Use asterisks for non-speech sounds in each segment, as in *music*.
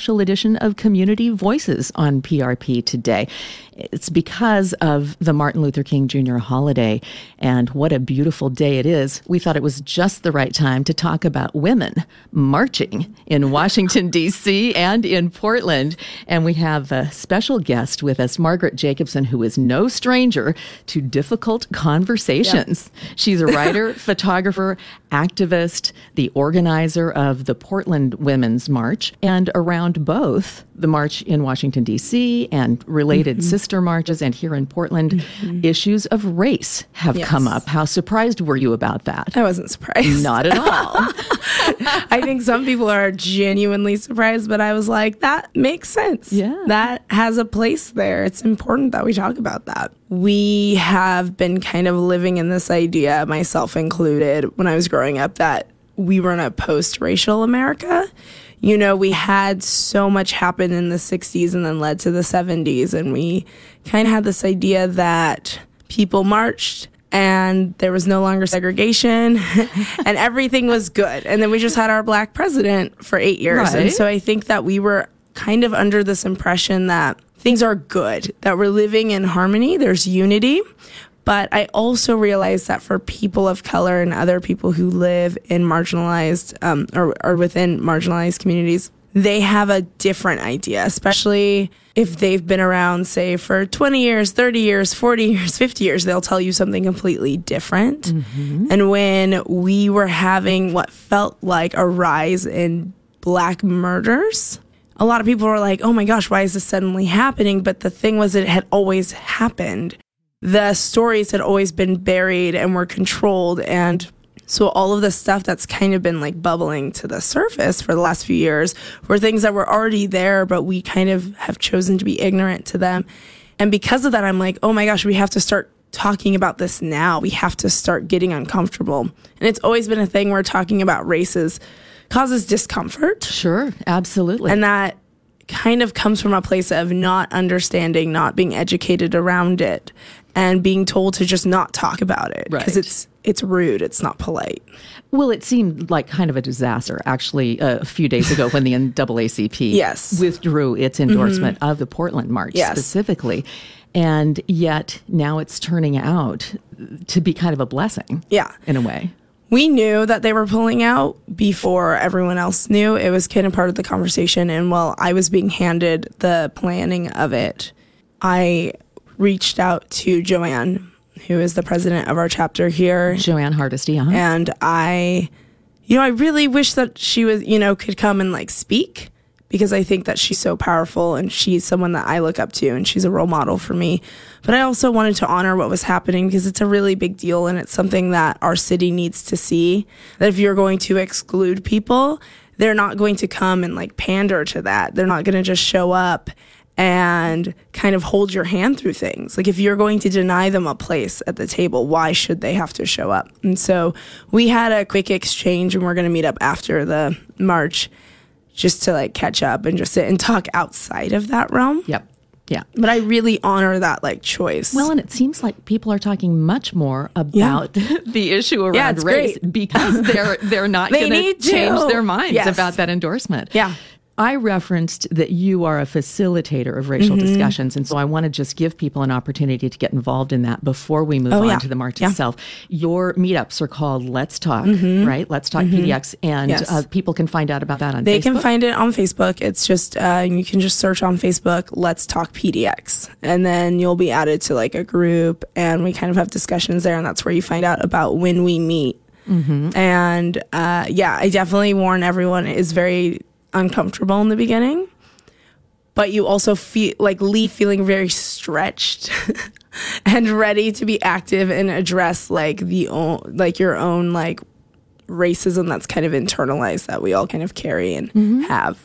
special edition of Community Voices on PRP today. It's because of the Martin Luther King Jr. holiday and what a beautiful day it is. We thought it was just the right time to talk about women marching in Washington, *laughs* D.C. and in Portland. And we have a special guest with us, Margaret Jacobsen, who is no stranger to difficult conversations. *laughs* She's a writer, *laughs* photographer, activist, the organizer of the Portland Women's March, and around both the march in Washington, D.C., and related mm-hmm. sister marches, and here in Portland, mm-hmm. issues of race have yes. come up. How surprised were you about that? I wasn't surprised. Not at all. *laughs* I think some people are genuinely surprised, but I was like, that makes sense. Yeah. That has a place there. It's important that we talk about that. We have been kind of living in this idea, myself included, when I was growing up, that we were in a post racial America you know, we had so much happen in the 60s and then led to the 70s. And we kind of had this idea that people marched and there was no longer segregation *laughs* and everything was good. And then we just had our black president for eight years. Right. And so I think that we were kind of under this impression that things are good, that we're living in harmony, there's unity. But I also realize that for people of color and other people who live in marginalized um, or, or within marginalized communities, they have a different idea, especially if they've been around, say, for 20 years, 30 years, 40 years, 50 years, they'll tell you something completely different. Mm-hmm. And when we were having what felt like a rise in black murders, a lot of people were like, oh my gosh, why is this suddenly happening? But the thing was, it had always happened the stories had always been buried and were controlled and so all of the stuff that's kind of been like bubbling to the surface for the last few years were things that were already there but we kind of have chosen to be ignorant to them. And because of that i'm like oh my gosh we have to start talking about this now. We have to start getting uncomfortable. And it's always been a thing where talking about races causes discomfort. Sure absolutely. And that kind of comes from a place of not understanding, not being educated around it, and being told to just not talk about it because right. it's it's rude, it's not polite. Well, it seemed like kind of a disaster actually uh, a few days ago when the *laughs* NAACP yes. withdrew its endorsement mm-hmm. of the Portland March yes. specifically. And yet now it's turning out to be kind of a blessing. Yeah. In a way we knew that they were pulling out before everyone else knew. It was kind of part of the conversation. And while I was being handed the planning of it, I reached out to Jo Ann, who is the president of our chapter here. Jo Ann Hardesty, uh-huh. And I, you know, I really wish that she was, you know, could come and like speak because I think that she's so powerful and she's someone that I look up to and she's a role model for me. But I also wanted to honor what was happening because it's a really big deal and it's something that our city needs to see. That if you're going to exclude people, they're not going to come and like pander to that. They're not going to just show up and kind of hold your hand through things. Like if you're going to deny them a place at the table, why should they have to show up? And so we had a quick exchange and we're going to meet up after the march just to like catch up and just sit and talk outside of that realm. Yep. Yeah. But I really honor that like choice. Well, and it seems like people are talking much more about yeah. *laughs* the issue around yeah, race great. because they're they're not *laughs* they going to change their minds yes. about that endorsement. Yeah. I referenced that you are a facilitator of racial mm-hmm. discussions. And so I want to just give people an opportunity to get involved in that before we move oh, on yeah. to the march yeah. itself. Your meetups are called Let's Talk, mm-hmm. right? Let's Talk mm-hmm. PDX. And yes. uh, people can find out about that on they Facebook. can find it on Facebook. It's just, uh, you can just search on Facebook, Let's Talk PDX. And then you'll be added to like a group and we kind of have discussions there. And that's where you find out about when we meet. Mm-hmm. And uh, yeah, I definitely warn everyone it is very uncomfortable in the beginning, but you also feel like leave feeling very stretched *laughs* and ready to be active and address like the own, like your own like racism that's kind of internalized that we all kind of carry and mm-hmm. have.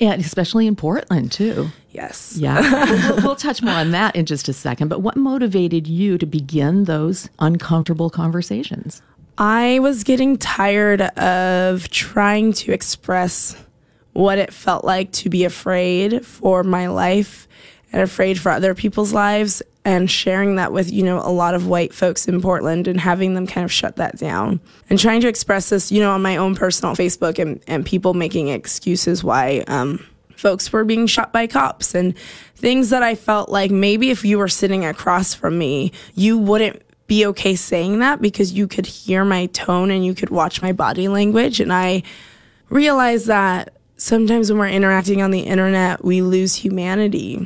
And especially in Portland too. Yes. Yeah. we'll, we'll, touch more on that in just a second. But what motivated you to begin those uncomfortable conversations? I was getting tired of trying to express what it felt like to be afraid for my life and afraid for other people's lives and sharing that with you know a lot of white folks in Portland and having them kind of shut that down and trying to express this you know on my own personal Facebook and, and people making excuses why um, folks were being shot by cops and things that I felt like maybe if you were sitting across from me, you wouldn't be okay saying that because you could hear my tone and you could watch my body language. And I realized that sometimes when we're interacting on the internet, we lose humanity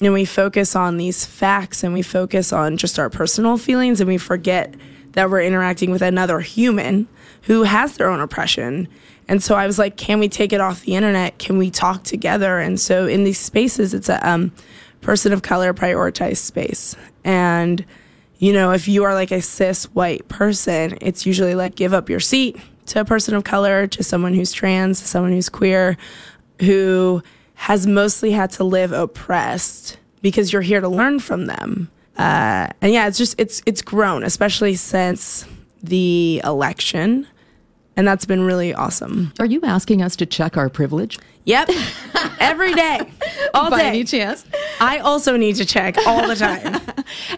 and we focus on these facts and we focus on just our personal feelings and we forget that we're interacting with another human who has their own oppression. And so I was like, can we take it off the internet? Can we talk together? And so in these spaces, it's a um, person of color prioritized space. And, you know, if you are like a cis white person, it's usually like give up your seat to a person of color, to someone who's trans, to someone who's queer, who has mostly had to live oppressed because you're here to learn from them. Uh, and yeah, it's just it's it's grown, especially since the election, and that's been really awesome. Are you asking us to check our privilege? Yep, every day, *laughs* all By day. any chance? I also need to check all the time. *laughs*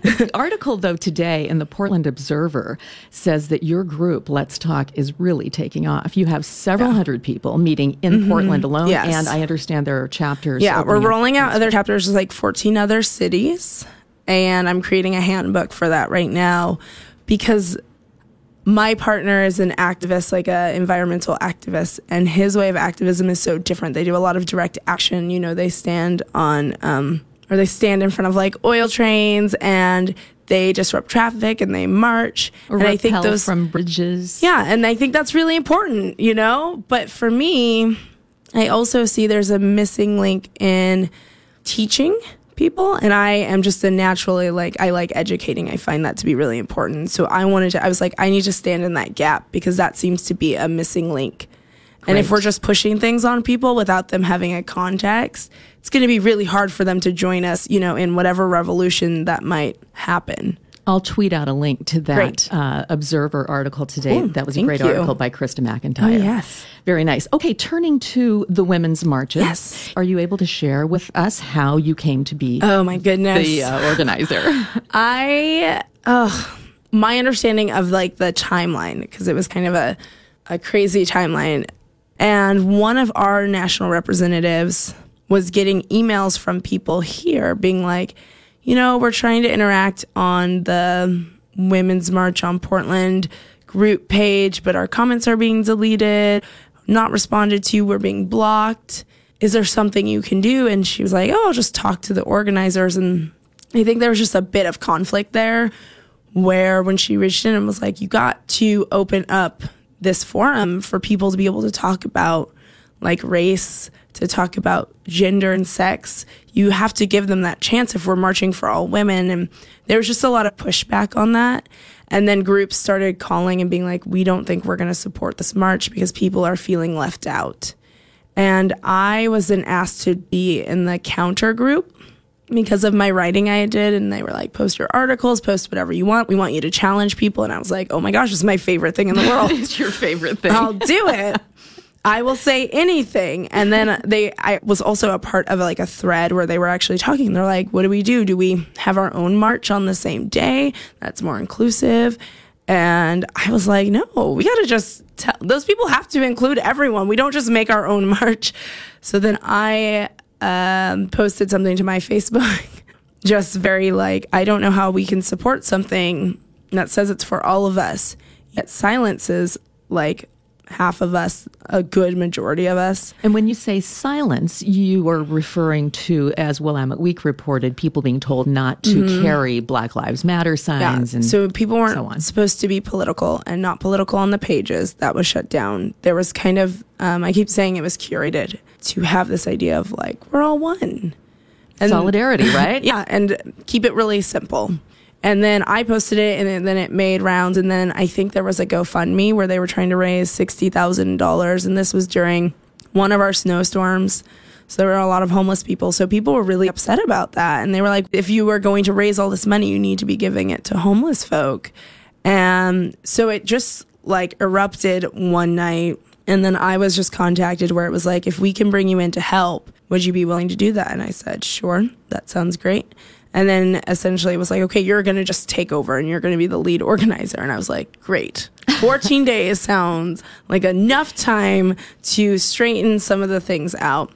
the *laughs* article, though, today in the Portland Observer says that your group, Let's Talk, is really taking off. You have several hundred people meeting in Portland alone, Mm-hmm. Yes. and I understand there are chapters. Yeah, we're rolling out other chapters, like 14 other cities. And I'm creating a handbook for that right now because my partner is an activist, like a environmental activist, and his way of activism is so different. They do a lot of direct action. You know, they stand on, um, or they stand in front of like oil trains and they disrupt traffic and they march. Or and I think those from bridges. yeah, and I think that's really important, you know? But for me, I also see there's a missing link in teaching people and I am just a naturally like I like educating. I find that to be really important. So I wanted to I was like I need to stand in that gap because that seems to be a missing link. And if we're just pushing things on people without them having a context, it's going to be really hard for them to join us, you know, in whatever revolution that might happen. I'll tweet out a link to that uh, Observer article today. Cool. That was a great you. article by Krista McIntyre. Oh, yes. Very nice. Okay, turning to the women's marches. Yes. Are you able to share with us how you came to be Oh my goodness. the uh, organizer? *laughs* I, oh, my understanding of like the timeline, because it was kind of a, a crazy timeline. And one of our national representatives was getting emails from people here being like, you know, we're trying to interact on the Women's March on Portland group page, but our comments are being deleted, not responded to, we're being blocked. Is there something you can do? And she was like, oh, I'll just talk to the organizers. And I think there was just a bit of conflict there where when she reached in and was like, you got to open up this forum for people to be able to talk about like race, to talk about gender and sex. You have to give them that chance if we're marching for all women. And there was just a lot of pushback on that. And then groups started calling and being like, we don't think we're going to support this march because people are feeling left out. And I was then asked to be in the counter group because of my writing I did. And they were like, post your articles, post whatever you want. We want you to challenge people. And I was like, oh my gosh, this is my favorite thing in the world. *laughs* it's your favorite thing. I'll do it. I will say anything. And then they, I was also a part of like a thread where they were actually talking. They're like, what do we do? Do we have our own march on the same day? That's more inclusive. And I was like, no, we got to just tell those people have to include everyone. We don't just make our own *laughs* march. So then I um, posted something to my Facebook, *laughs* just very like, I don't know how we can support something that says it's for all of us, yet silences like half of us, a good majority of us. And when you say silence, you are referring to, as Willamette Week reported, people being told not to carry Black Lives Matter signs. And so people weren't so supposed to be political and not political on the pages. That was shut down. There was kind of, um, I keep saying it was curated to have this idea of like, we're all one. And solidarity, *laughs* right? yeah, and keep it really simple. And then I posted it, and then- it made rounds. And then I think there was a GoFundMe where they were trying to raise sixty thousand dollars, and this was during one of our snowstorms. So there were a lot of homeless people. So people were really upset about that, and they were like, "If you were going to raise all this money, you need to be giving it to homeless folk." And so it just like erupted one night. And then I was just contacted where it was like, if we can bring you in to help, would you be willing to do that? And I said, sure, that sounds great. And then essentially it was like, okay, you're going to just take over and you're going to be the lead organizer. And I was like, great. 14 *laughs* days sounds like enough time to straighten some of the things out.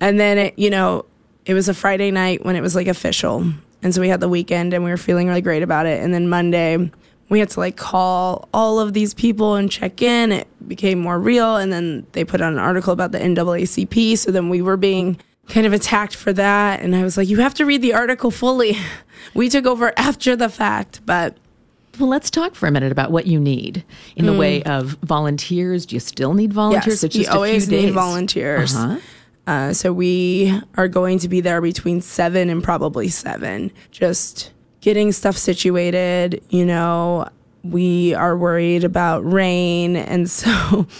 And then it, you know, it was a Friday night when it was like official. And so we had the weekend and we were feeling really great about it. And then Monday, we had to like call all of these people and check in. It became more real. And then they put out an article about the NAACP. So then we were being kind of attacked for that. And I was like, you have to read the article fully. *laughs* we took over after the fact, but. Well, let's talk for a minute about what you need in the mm. way of volunteers. Do you still need volunteers? Yes, you always need volunteers. Uh-huh. Uh, so we are going to be there between seven and probably seven, just getting stuff situated. You know, we are worried about rain. And so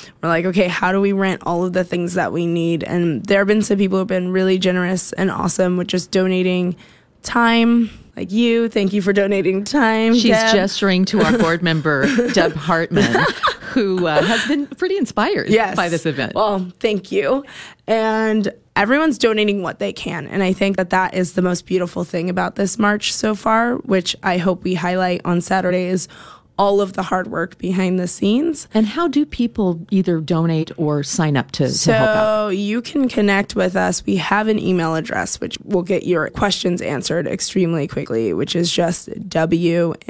*laughs* we're like, okay, how do we rent all of the things that we need? And there have been some people who have been really generous and awesome with just donating time like you. Thank you for donating time. She's Deb. gesturing to our board member, *laughs* Deb Hartman, who uh, has been pretty inspired yes. by this event. Well, thank you. And everyone's donating what they can. And I think that that is the most beautiful thing about this march so far, which I hope we highlight on Saturday is all of the hard work behind the scenes. And how do people either donate or sign up to, so to help out? So you can connect with us. We have an email address which will get your questions answered extremely quickly, which is just wmwpdx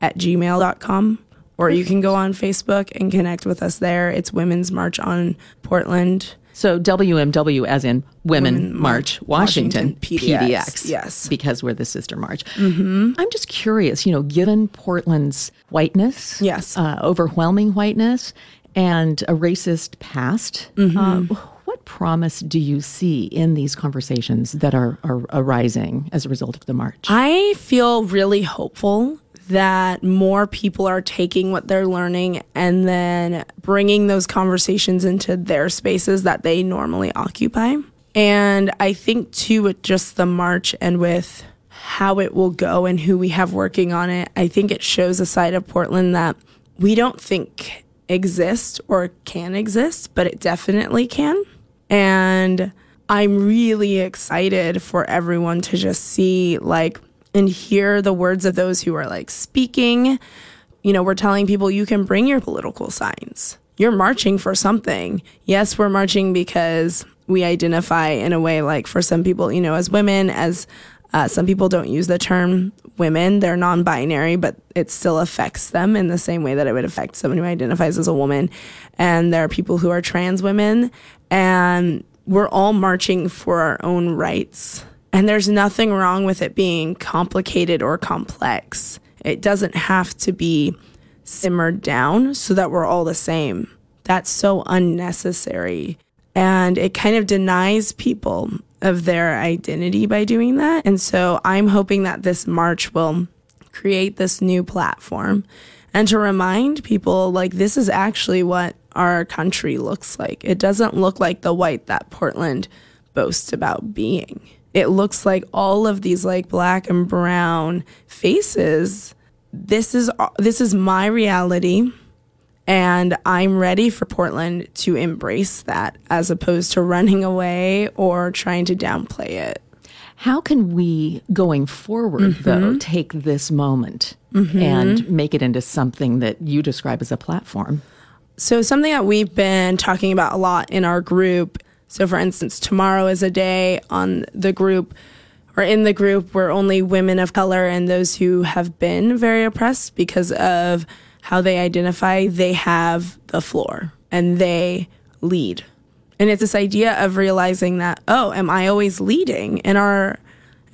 at gmail.com. Or you can go on Facebook and connect with us there. It's Women's March on Portland. So WMW as in Women, Women March, Washington, Washington PDX, PDX, Yes. Because we're the sister march. Mm-hmm. I'm just curious, you know, given Portland's whiteness, yes, uh, overwhelming whiteness, and a racist past, mm-hmm. uh, what promise do you see in these conversations that are, are arising as a result of the march? I feel really hopeful that more people are taking what they're learning and then bringing those conversations into their spaces that they normally occupy. And I think, too, with just the march and with how it will go and who we have working on it, I think it shows a side of Portland that we don't think exists or can exist, but it definitely can. And I'm really excited for everyone to just see like and hear the words of those who are like speaking. You know, we're telling people you can bring your political signs. You're marching for something. Yes, we're marching because we identify in a way like for some people, you know, as women, as uh, some people don't use the term women. They're non binary, but it still affects them in the same way that it would affect someone who identifies as a woman. And there are people who are trans women, and we're all marching for our own rights. And there's nothing wrong with it being complicated or complex. It doesn't have to be simmered down so that we're all the same. That's so unnecessary. And it kind of denies people of their identity by doing that. And so I'm hoping that this march will create this new platform and to remind people like this is actually what our country looks like. It doesn't look like the white that Portland boasts about being it looks like all of these like black and brown faces this is this is my reality and I'm ready for Portland to embrace that as opposed to running away or trying to downplay it. How can we, going forward, mm-hmm. though, take this moment mm-hmm. and make it into something that you describe as a platform? So, something that we've been talking about a lot in our group so, for instance, tomorrow is a day on the group or in the group where only women of color and those who have been very oppressed because of how they identify, they have the floor and they lead. And it's this idea of realizing that, oh, am I always leading? And are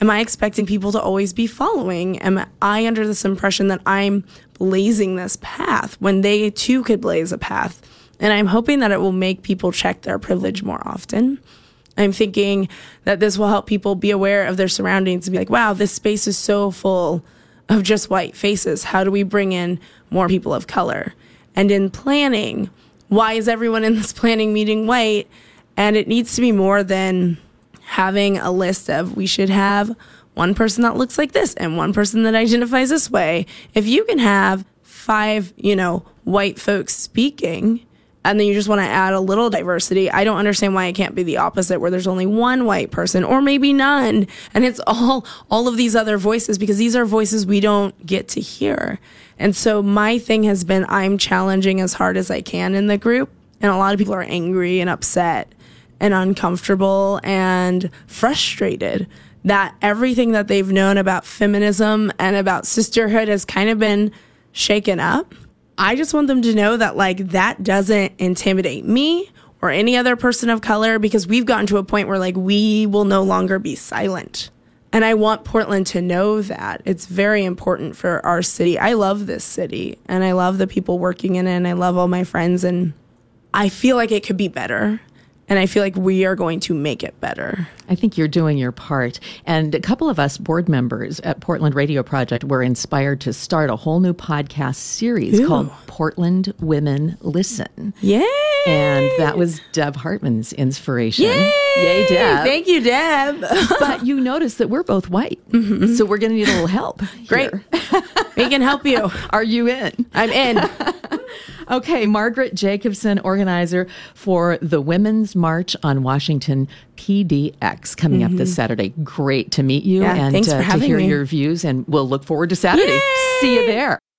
am I expecting people to always be following? Am I under this impression that I'm blazing this path when they too could blaze a path? And I'm hoping that it will make people check their privilege more often. I'm thinking that this will help people be aware of their surroundings and be like, wow, this space is so full of just white faces. How do we bring in more people of color? And in planning, why is everyone in this planning meeting white? And it needs to be more than having a list of we should have one person that looks like this and one person that identifies this way. If you can have five, you know, white folks speaking, and then you just want to add a little diversity. I don't understand why it can't be the opposite where there's only one white person or maybe none and it's all all of these other voices because these are voices we don't get to hear. And so my thing has been I'm challenging as hard as I can in the group and a lot of people are angry and upset. and uncomfortable and frustrated that everything that they've known about feminism and about sisterhood has kind of been shaken up. I just want them to know that like that doesn't intimidate me or any other person of color because we've gotten to a point where like we will no longer be silent. And I want Portland to know that. It's very important for our city. I love this city and I love the people working in it and I love all my friends and I feel like it could be better. And I feel like we are going to make it better. I think you're doing your part. And a couple of us board members at Portland Radio Project were inspired to start a whole new podcast series called Portland Women Listen. Yay! And that was Deb Hartman's inspiration. Yay, Yay Deb. Thank you, Deb. *laughs* but you notice that we're both white. Mm-hmm. So we're going to need a little help. Great. we can help you. *laughs* Are you in? I'm in. *laughs* Okay, Margaret Jacobsen, organizer for the Women's March on Washington PDX, coming up this Saturday. Great to meet you Yeah, and uh, to hear me. your views, and we'll look forward to Saturday. Yay! See you there.